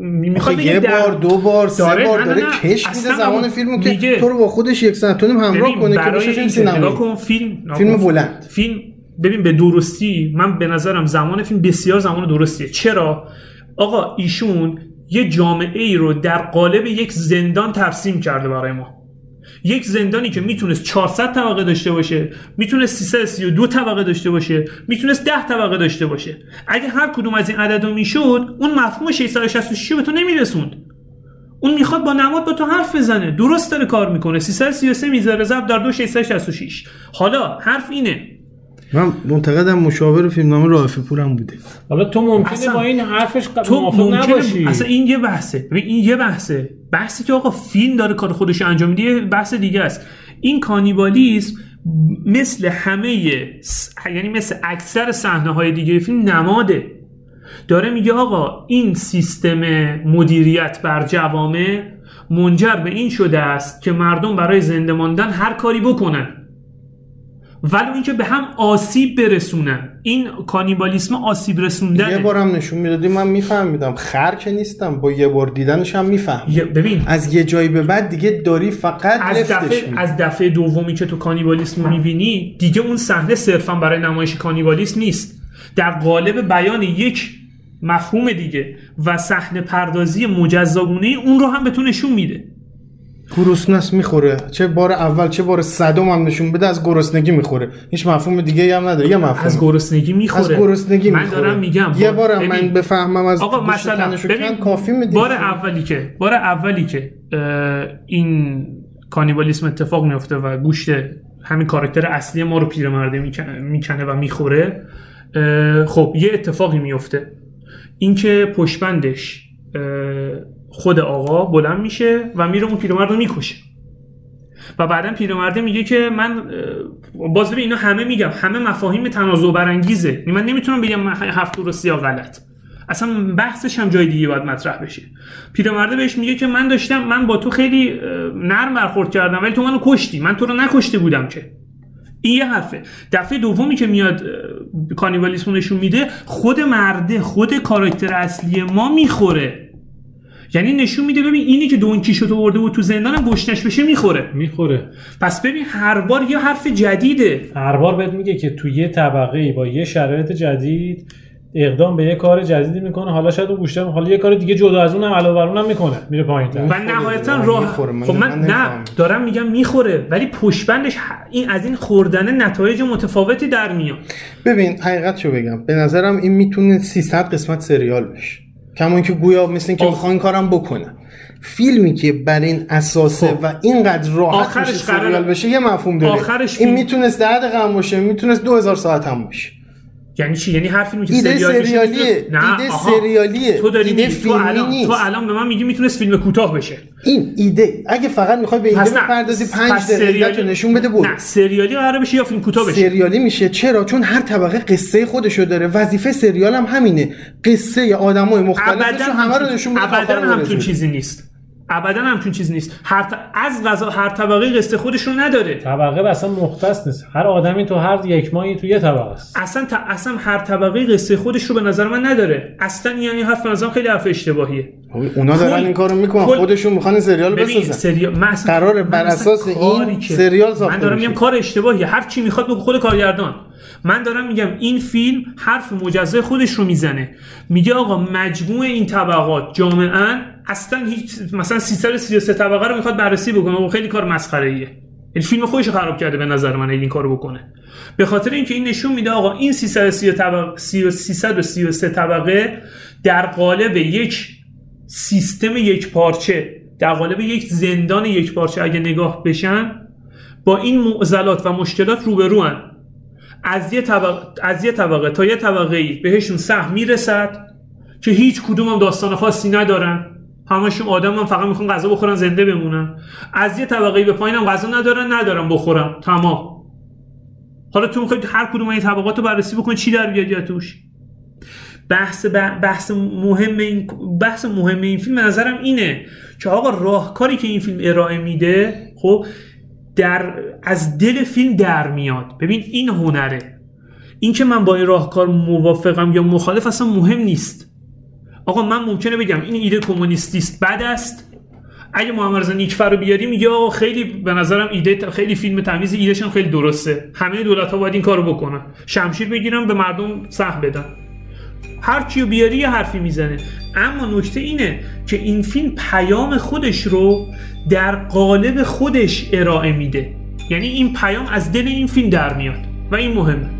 می‌خواد
یه بار دو بار سه
داره،
بار داره. کش میده زمان فیلمو که تو رو با خودش یک ساعت و نیم همراه کنه که بشه فیلم سینمایی
فیلم
فیلم. بلند.
فیلم ببین به درستی من به نظرم زمان فیلم بسیار زمان درستیه. چرا؟ آقا ایشون یه جامعه ای رو در قالب یک زندان ترسیم کرده برای ما. یک زندانی که می‌تونست 400 طبقه داشته باشه می‌تونست 332 طبقه داشته باشه می‌تونست 10 طبقه داشته باشه. اگه هر کدوم از این عددا می‌شد اون مفهوم 666 به تو نمیرسوند. اون می‌خواد با نماد با تو حرف بزنه درست داره کار می‌کنه. 333 می‌ذاره ضرب در 2 666 حالا حرف اینه.
من منتقدم مشاور فیلمنامه رائفی پورم بوده.
حالا تو ممکنه
اصلا
با این حرفش
تو
موافق
ممکنه
نباشی.
اصلا این یه بحثه. ببین این یه بحثه. بحثی که آقا فیلم داره کار خودش رو انجام میده یه بحث دیگه است. این کانیبالیسم مثل همه س- یعنی مثل اکثر صحنه های دیگه فیلم نماده. داره میگه آقا این سیستم مدیریت بر جوامع منجر به این شده است که مردم برای زنده ماندن هر کاری بکنن. ولو اینکه به هم آسیب برسونن. این کانیبالیسم آسیب رسوندنه.
یه بارم نشون می‌دادی من میفهمیدم. خر که نیستم با یه بار دیدنش هم میفهم
ببین.
از یه جایی به بعد دیگه داری فقط
از دفعه
میدی
از دفعه دومی که تو کانیبالیسم می‌بینی دیگه اون صحنه صرفا برای نمایش کانیبالیسم نیست. در قالب بیان یک مفهوم دیگه و صحنه پردازی مجزاگونه اون رو هم به تو نشون میده.
گرسنس می‌خوره. چه بار اول چه بار صدم هم نشون بده از گرسنگی می‌خوره. هیچ مفهوم دیگه هم نداره. یه مفهوم.
از گرسنگی می‌خوره.
از گرسنگی
من
می‌خوره.
دارم میگم.
یه
با-
بارم
ببین،
من بفهمم از
آقا مثلا ببین
کافی میدی؟
بار اولی که بار اولی که این کانیبالیسم اتفاق میفته و گوشت همین کاراکتر اصلی ما رو پیرمرده می‌کنه, و می‌خوره خب یه اتفاقی میفته اینکه پشبندش خود آقا بلند میشه و میره اون پیرمرد رو می‌کشه. و بعدا پیرمرده میگه که من باز ببین اینا همه میگم همه مفاهیم تنازع برانگیزه. یعنی من نمی‌تونم بگم هفت درست یا غلط. اصلا بحثش هم جای دیگه باید مطرح بشه. پیرمرده بهش میگه که من داشتم من با تو خیلی نرم برخورد کردم ولی تو منو کشتی. من تو رو نکشته بودم که. این یه حرفه. دفعه دومی که میاد کانیبالیسم نشون میده خود مرده خود کاراکتر اصلی ما می‌خوره. یعنی نشون میده ببین اینی که دون کیشوتو برده بود تو زندانم گشتش بشه می‌خوره.
می‌خوره.
پس ببین هر بار یه حرف جدیده.
هر بار بهت میگه که تو یه طبقه با یه شرایط جدید اقدام به یه کار جدیدی می‌کنه حالا شاید اون گوشته حالا یه کار دیگه جدا از اونم علاوه بر اونم می‌کنه میره پایین تر.
و نهایتا
من
راه
می‌خوره، من-
خب من,
من
نه. دارم میگم می‌خوره ولی پشتبندش ه- این از این خوردن نتایج متفاوتی در میاد.
ببین حقیقت شو بگم. به نظرم این می‌تونه 300 قسمت سریال بشه. کما اینکه گویا مثل اینکه. می‌خوان این کارم بکنن فیلمی که بر این اساسه
خب.
و اینقدر راحت
آخرش
بشه
قرار-
سریال بشه یه مفهوم داره
آخرش
این
فیلم-
می‌تونست 10 دقیقه هم باشه می‌تونست 2000 ساعت هم باشه
یعنی چی؟ یعنی هر فیلمی که
ایده
سریال میشه
سریالیه
نه
ایده
آها.
سریالیه.
تو داری
ایده
تو الان
نیست.
تو الان به من میگی می‌تونست فیلم کوتاه بشه.
این ایده اگه فقط می‌خوای به ایده. بپردازی
پس
5 دقیقه
سریالی-
نشون بده بود
نه سریالی قرار بشه یا فیلم کوتاه بشه؟
سریالی میشه. چرا؟ چون هر طبقه قصه خودشو داره. وظیفه سریال هم همینه. قصه آدمای مختلفش رو همه رو نشون بده
ابدا همچون. چیزی نیست. ابدا همچون چیزی نیست. هر ت... از غذا هر طبقه قصه خودش رو نداره.
طبقه اصلا مختص نیست. هر آدمی تو هر یک ماهی تو یه طبقه است.
اصلا ت... اصلا هر طبقه قصه خودش رو به نظر من نداره. اصلا یعنی حرف به نظرم خیلی حرف اشتباهیه.
اونا دارن این کارو می‌کنن.
کل-
خودشون می‌خوان این سریال
ببین
بسازن.
سریال من اصلا-
قراره
من
بر اساس این سریال ساخته
من دارم. میگم کار اشتباهیه هر چی می‌خواد بگو خود کارگردان. من دارم میگم این فیلم حرف مجزای خودش رو می‌زنه. میگه آقا مجموع این طبقات جامعا اصلا هیچ مثلا 333 طبقه رو می‌خواد بررسی بکنه. و خیلی کار مسخره ایه این فیلم خودش خراب کرده به نظر من این کارو بکنه. به خاطر اینکه این نشون میده آقا این 330 طبقه 333 طبقه در قالب یک سیستم یک پارچه در قالب یک زندان یک پارچه اگه نگاه بشن با این معضلات و مشکلات روبروان از یه طبقه از یه طبقه تا یه طبقه بهشون سهم می‌رسد که هیچ کدوم هم داستان خاصی ندارن. همشون آدم من فقط می‌خوان غذا بخورن زنده بمونن. از یه طبقه به پایینم غذا ندارن ندارم بخورم تمام. حالا تو می‌خواید هر کدوم این طبقات رو بررسی بکنید چی در بیاد یا توش بحث بحث مهم این بحث مهم این فیلم نظرم اینه که آقا راهکاری که این فیلم ارائه میده خب در از دل فیلم در میاد. ببین این هنره. این که من با این راهکار موافقم یا مخالف اصلا مهم نیست. آقا من ممکنه بگم این ایده کمونیستیست بد است. اگه محمد رضا نیکفر رو بیاریم آقا خیلی به نظرم ایده خیلی فیلم تمیز ایدهشون خیلی درسته. همه دولت ها باید این کارو بکنن. شمشیر بگیرم به مردم سهم بدن. هر کیو بیاری یه حرفی می‌زنه. اما نکته اینه که این فیلم پیام خودش رو در قالب خودش ارائه میده. یعنی این پیام از دل این فیلم در میاد. و این مهمه.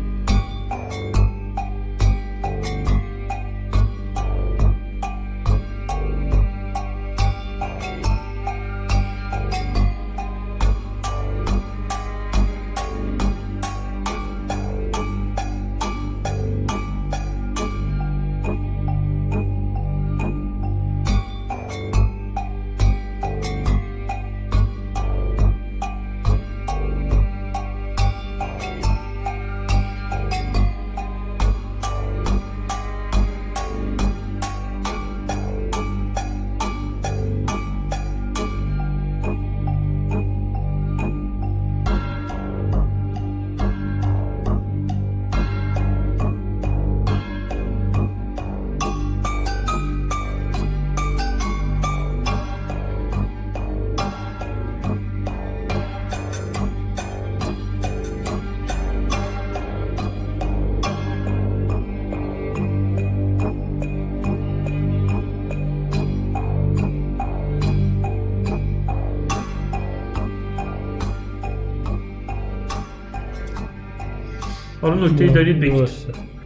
حالا نکته دارید بگید.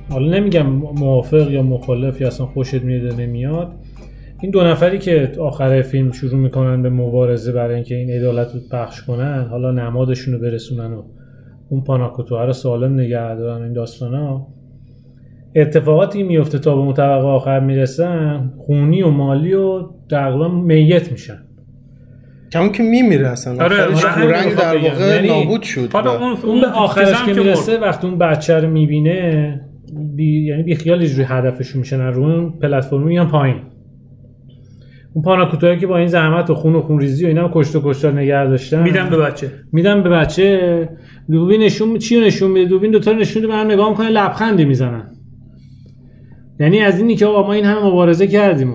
حالا نمیگم موافق یا مخالف یا اصلا خوشت میاد نمیاد. این دو نفری که آخر فیلم شروع می‌کنن به مبارزه برای اینکه این عدالت رو پخش کنن حالا نمادشون رو برسونن و اون پاناکوتوها رو سالم نگه دارن این داستان ها اتفاقاتی میفته تا به مطبق آخر می‌رسن خونی و مالی و تقریبا میت میشن.
کمون که میمیره اصلا.
آره
رنگ در واقع یعنی نابود شد.
حالا اون
اون به آخرش که می‌رسه وقتی اون بچه رو می‌بینه بی... یعنی بی خیالش روی هدفشون میشن رو اون پلتفرم میان پایین. اون پاناکوتایی که با این زحمت و خون و خون ریزی و اینا کشت و کشتار نگه داشتن.
میدم به بچه.
میدم به بچه. دوربین نشون چی نشون میده؟ دوربین دوتا نشون میده من نگاه می‌کنه لبخندی می‌زنن. یعنی از اینی که آقا ما این همه مبارزه کردیم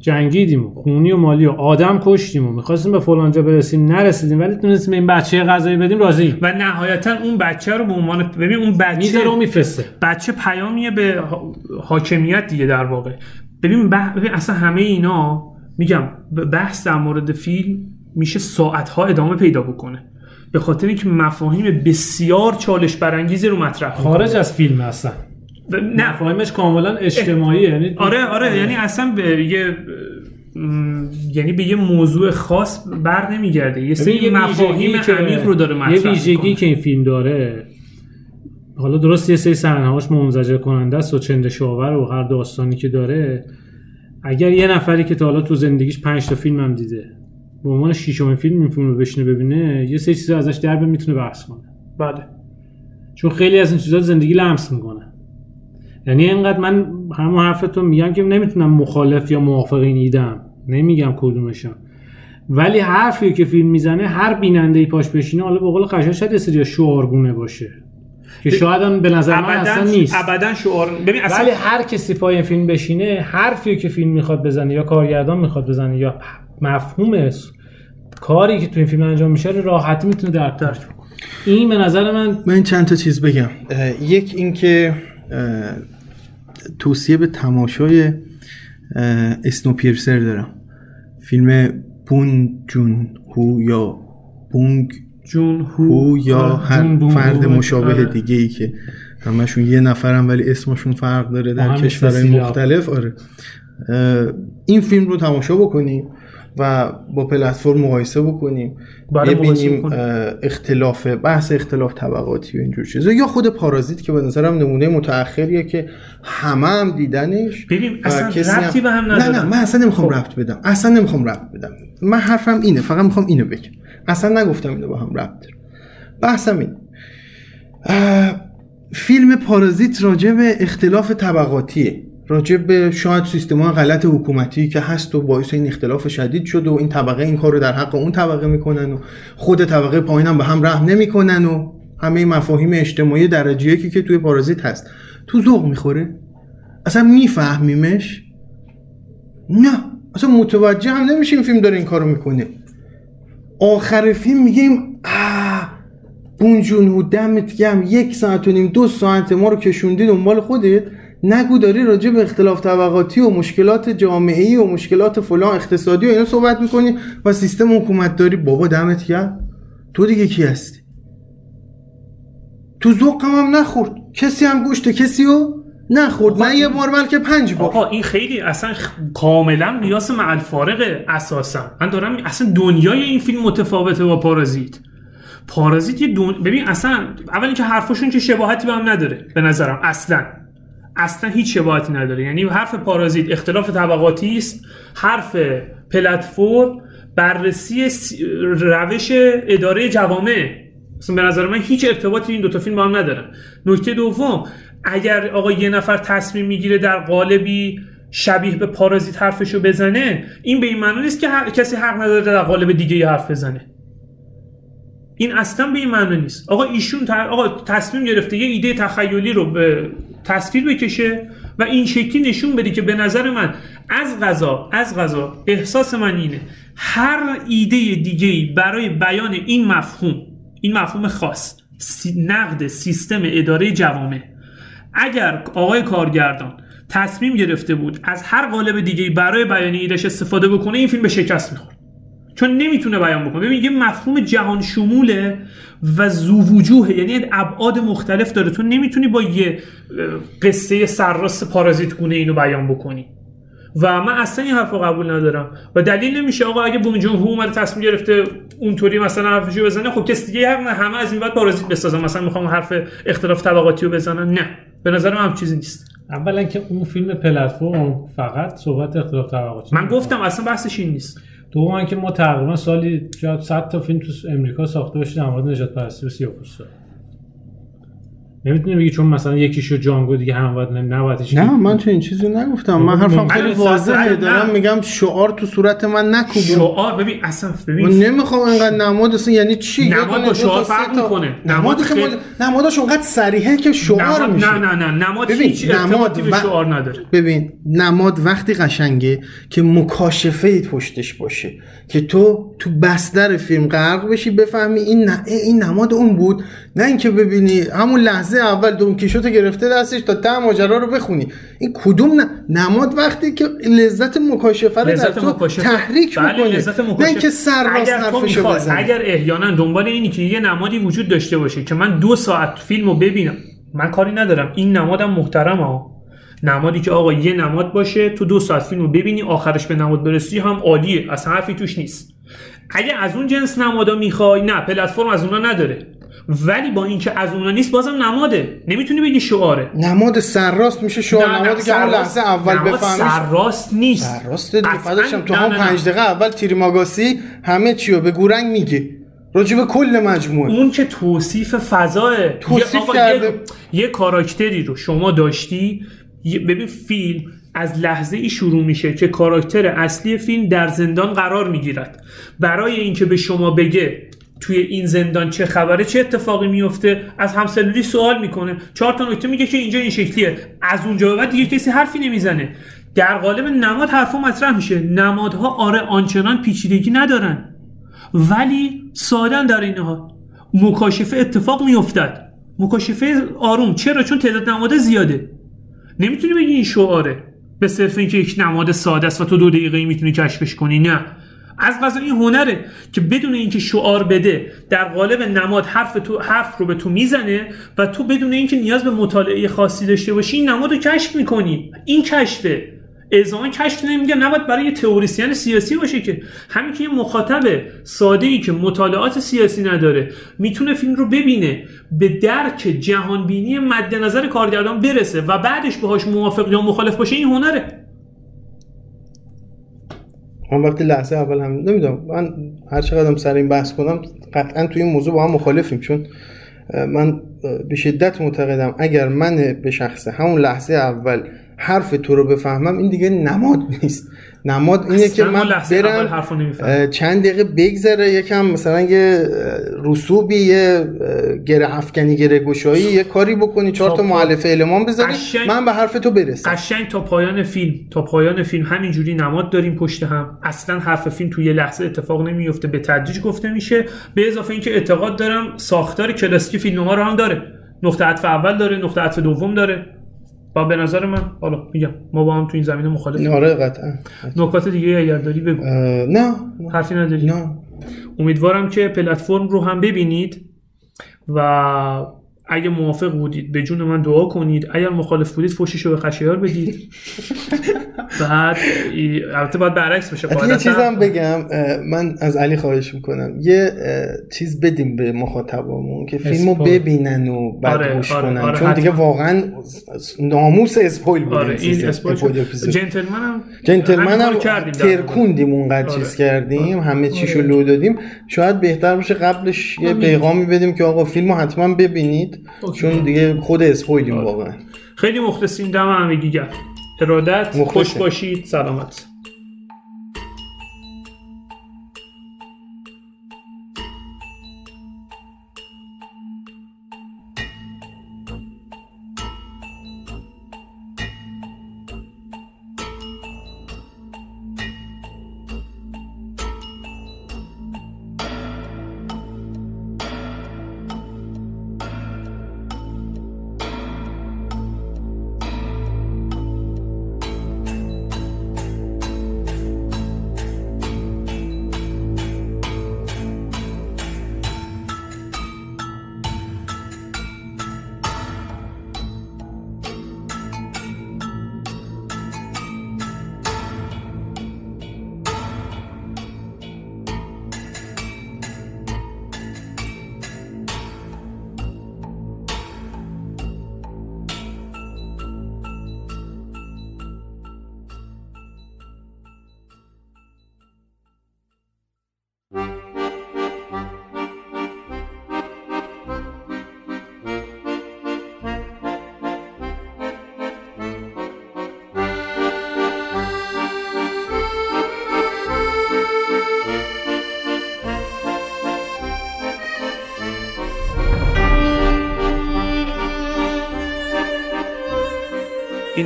جنگیدیم. و خونی و مالی و آدم کشتیم و می‌خواستیم به فلانجا برسیم. نرسیدیم ولی تونستیم این بچه غذایی بدیم راضی.
و نهایتا اون بچه رو به عنوان ببین اون بچه
رو میفرسته.
بچه پیامیه به حاکمیت دیگه در واقع. ببین, ببین اصلا همه اینا میگم بحث در مورد فیلم میشه ساعتها ادامه پیدا بکنه. به خاطر اینکه مفاهیم بسیار چالش برانگیزی رو مطرح
خارج از فیلم اصلا. نه. فهمش کاملا اجتماعی یعنی
آره آره یعنی اصلا به یه یعنی به یه موضوع خاص بر نمیگرده. یه سری مفاهیم عمیق رو داره مطرح
یه ویژگی که این فیلم داره حالا درست یه سری صحنه‌هاش منزجر کننده است و چند شاور و هر داستانی که داره. اگر یه نفری که تا حالا تو زندگیش 5 تا فیلم هم دیده به عنوان ششمین فیلم این فیلم رو بشینه ببینه یه سری چیزا ازش درب می‌تونه بحث کنه.
بله.
چون خیلی از این چیزا زندگی لمس می‌کنه. یعنی اینقدر من همون حرفتون میگم که نمی‌تونم مخالف یا موافق این ایدم نمیگم کدومشم. ولی حرفی که فیلم می‌زنه هر بیننده ای پاش بشینه حالا به قول قشنگ شاید یه سری شعارگونه باشه. که شاید هم به نظر من اصلا نیست.
ابدا شعار ببین اصلا
ولی هر کسی پای فیلم بشینه حرفی که فیلم می‌خواد بزنه یا کارگردان می‌خواد بزنه یا مفهوم کاری که تو این فیلم انجام میشه راحتی می‌تونه درک این به نظر من
من چند تا چیز بگم. یک اینکه توصیه به تماشای اسنوپیرسر دارم. فیلم بون جون هو یا بونگ
جون
هو یا هر فرد مشابه آره. دیگه ای که همشون یه نفرم ولی اسمشون فرق داره در کشورهای مختلف. آره. این فیلم رو تماشا بکنیم و با پلتفرم مقایسه بکنیم. ببینیم اختلاف بحث اختلاف طبقاتی و اینجور چیزا. یا خود پارازیت که به نظرم نمونه متأخریه که همه هم دیدنش
ببین اصلا
کسی هم-
ربطی به هم
نه
نداره.
نه من اصلا نمی‌خوام
خب.
ربط بدم. اصلا نمی‌خوام ربط بدم. من حرفم اینه فقط می‌خوام اینو بگم. اصلا نگفتم اینو با هم ربط داره بحثم این. فیلم پارازیت راجع به اختلاف طبقاتیه. راجع به شاید سیستم غلط حکومتی که هست و باعث این اختلاف شدید شد و این طبقه این کار رو در حق اون طبقه می‌کنن و خود طبقه پایینم به هم رحم نمی‌کنن و همه مفاهیم اجتماعی درجه یکی که توی پارازیت هست. تو ذوق می‌خوره؟ اصلا میفهمیمش؟ نه. اصلا متوجه هم نمیشه این فیلم داره این کارو می‌کنه. آخر فیلم میگیم آه بونجون و دمت گم یک ساعت و نیم دو ساعت ما رو کشوندی دنبال خودت. نگو داری راجع به اختلاف طبقاتی و مشکلات جامعه و مشکلات فلان اقتصادی و اینا صحبت می‌کنی و سیستم حکومت داری. بابا دمت گم تو دیگه کی هستی؟ تو ذوقم هم نخورد. کسی هم گوشت کسی رو نخورد. نه یه بار بلکه پنج بار.
آقا این خیلی اصلا کاملا قیاس مع الفارقه اساسا. من دارم اصلا دنیای این فیلم متفاوته با پارازیت. پارازیت یه دون... ببین اصلا اول اینکه حرفشون که شباهتی به هم نداره به نظرم اصلا. اصلا هیچ شباهتی نداره. یعنی حرف پارازیت اختلاف طبقاتی است. حرف پلتفرم بررسی سی- روش اداره جوامع. اصلا به نظر من هیچ ارتباطی این دوتا فیلم با هم ندارن. نکته دوم اگر آقا یه نفر تصمیم می‌گیره در قالبی شبیه به پارازیت حرفشو بزنه این به این معنی نیست که هر کسی حق نداره در قالب دیگه یه حرف بزنه. این اصلا به این معنی نیست. آقا ایشون ت- آقا تصمیم گرفته یه ایده تخیلی رو به تصویر بکشه و این شکلی نشون بده که به نظر من از غذا از غذا احساس من اینه هر ایده دیگه برای بیان این مفهوم این مفهوم خاص نقد سیستم اداره جوامع اگر آقای کارگردان تصمیم گرفته بود از هر قالب دیگه برای بیان ایدش استفاده بکنه این فیلم به شکست می‌خوره. چون نمی‌تونه بیان بکنه. ببین یه مفهوم جهان شموله و زووجوه یعنی ابعاد مختلف داره. تو نمی‌تونی با یه قصه سرراست پارازیت گونه اینو بیان بکنی. و من اصلا این حرف رو قبول ندارم. و دلیل نمیشه آقا اگه بوم جون هو اومده تصمیم گرفته اونطوری مثلا حرفشو بزنه خب کسی دیگه نه همه از این بعد پارازیت بسازن. مثلا می‌خوام حرف اختلاف طبقاتی رو بزنن. نه. به نظر من هم چیزی نیست.
اولا که اون فیلم پلتفرم فقط صحبت اختلاف طبقاتی
من گفتم اصلا بحثش این نیست.
دوم که ما تقریبا سالی شاید 100 تا فیلم تو امریکا ساخته باشیم در مورد نجات پرستی و سیاه‌پوستا نمی‌تونی بگی چون مثلا یکیشو جانگو دیگه هم باید نباید
نه من تو این چیزی نگفتم. من حرفم
من
خیلی واضحه
نه.
دارم میگم شعار تو صورت من نکوبون.
شعار؟ ببین اصلا
من
ببین
نمی‌خوام اینقدر نماد اصلا یعنی چی؟
نماد با شعار فرق. می‌کنه.
نماد
خیلی-
ما- نمادش اونقدر صریحه که شعار
نماد
میشه.
نه نه نه. نماد
ببین،
هیچ
نماد
به شعار نداره.
ببین نماد وقتی قشنگه که مکاشفه پشتش باشه که تو تو بستر فیلم غرق بشی بفهمی این ن- این نماد اون بود. نه اینکه ببینی همون لحظه اول دون کیشوتو گرفته دستش تا ته ماجرا رو بخونی. این کدوم ن- نماد وقتی که لذت مکاشفه رو در
لذت
تو
مکاشفه.
تحریک
بله،
می‌کنه.
لذت
نه
مکاشفه.
اینکه سر راست
تو
حرفشو بزنه
اگر احیانا دنبال اینی که یه نمادی وجود داشته باشه که من دو ساعت فیلمو ببینم من کاری ندارم. این نمادم محترمه. ها نمادی که آقا یه نماد باشه تو دو ساعت فیلمو ببینی آخرش به نماد برسی هم عالیه. اصلا حرفی توش نیست. اگه از اون جنس نمادا می‌خوای نه پلتفرم از اونا نداره. ولی با اینکه از اونا نیست بازم نماده. نمی‌تونی بگی شعاره.
نماد سرراست میشه شعار
نه،
نمادی که
سرراست-
لحظه اول
نماد
بفهمیش
سرراست نیست.
سرراست فداشم تو هم
نه، نه.
پنج دقیقه اول تیریماگاسی همه چی رو به گورنگ میگه. راجع به کل مجموعه.
اون که توصیف فضاه
توصیف
یه,
کرده.
یه, یه کاراکتری رو شما داشتی. ببین فیلم از لحظه ای شروع میشه که کاراکتر اصلی فیلم در زندان قرار می‌گیرد. برای اینکه به شما بگه توی این زندان چه خبره چه اتفاقی میفته از همسلولی سوال می‌کنه. چهار تا نکته میگه که اینجا این شکلیه. از اونجا به بعد دیگه کسی حرفی نمی‌زنه. در قالب نماد حرفا مطرح میشه. نمادها آره آنچنان پیچیدگی ندارن. ولی سادن در اینها. مکاشفه اتفاق میافتد. مکاشفه آروم. چرا؟ چون تعداد نماد زیاده. نمی‌تونی بگی این شعاره. به صرف اینکه یک نماد ساده است و تو دو دقیقه می‌تونی کشفش کنی. نه. از قضا این هنره که بدون اینکه شعار بده در قالب نماد حرف تو حرف رو به تو می‌زنه و تو بدون اینکه نیاز به مطالعه خاصی داشته باشی این نماد رو کشف می‌کنی. این کشفه. ازامه کشف نمیگه. نباید برای یه تئوریسین سیاسی باشه که همین که یه مخاطب ساده ای که مطالعات سیاسی نداره می‌تونه فیلم رو ببینه به درک جهانبینی مد نظر کارگردان برسه و بعدش باهاش موافق یا مخالف باشه این هنره.
من وقتی لحظه اول هم نمی‌دونم من هر چقدر سر این بحث کنم قطعا توی این موضوع با هم مخالفیم چون من به شدت معتقدم اگر من به شخصه همون لحظه اول حرف تو رو بفهمم این دیگه نماد نیست. نماد اینه که من برم چند دقیقه بگذره یکم مثلا یه رسوبی یه گره افکنی گره گشایی یه کاری بکنی چهار تا معلف المان بذاری من به حرف تو برسم.
قشنگ تا پایان فیلم تا پایان فیلم همینجوری نماد داریم پشت هم. اصلا حرف فیلم توی لحظه اتفاق نمیفته به تدریج گفته میشه. به اضافه اینکه اعتقاد دارم ساختار کلاسیک فیلم ما رو هم داره. نقطه عطف اول داره نقطه عطف دوم داره. به نظر من حالا میگم ما با هم تو این زمینه مخالف
آره قطعا.
نکات دیگه اگر داری بگو.
نه.
حرفی نداری؟
نه.
امیدوارم که پلتفرم رو هم ببینید و اگه موافق بودید به جون من دعا کنید. اگر مخالف بودید فوشش رو به خشیار بدید. بعد البته باید برعکس بشه.
یه چیزم بگم. من از علی خواهش می‌کنم. یه چیز بدیم به مخاطبمون که فیلمو ببینن و بعد آره، گوش آره، کنن. آره، چون دیگه واقعا ناموس اسپویل بود
آره این جنتلمن هم
جنتلمن هم ترکوندیم اونقدر چیز کردیم. همه چیشو لو دادیم. شاید بهتر باشه قبلش یه پیغامی بدیم که آقا فیلمو حتما ببینید. چون دیگه خود اسپویلیم آره. واقعا.
خیلی مخلصیم دم همگی گرم. ارادت خوش باشید سلامت.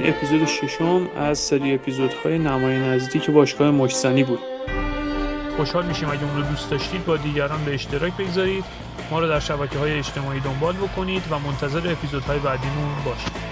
این اپیزود ششم از سری اپیزودهای نمای نزدیک باشگاه مشتنی بود. خوشحال میشیم اگه اون رو دوست داشتید با دیگران به اشتراک بگذارید. ما رو در شبکه های اجتماعی دنبال بکنید و منتظر اپیزودهای بعدیمون باشید.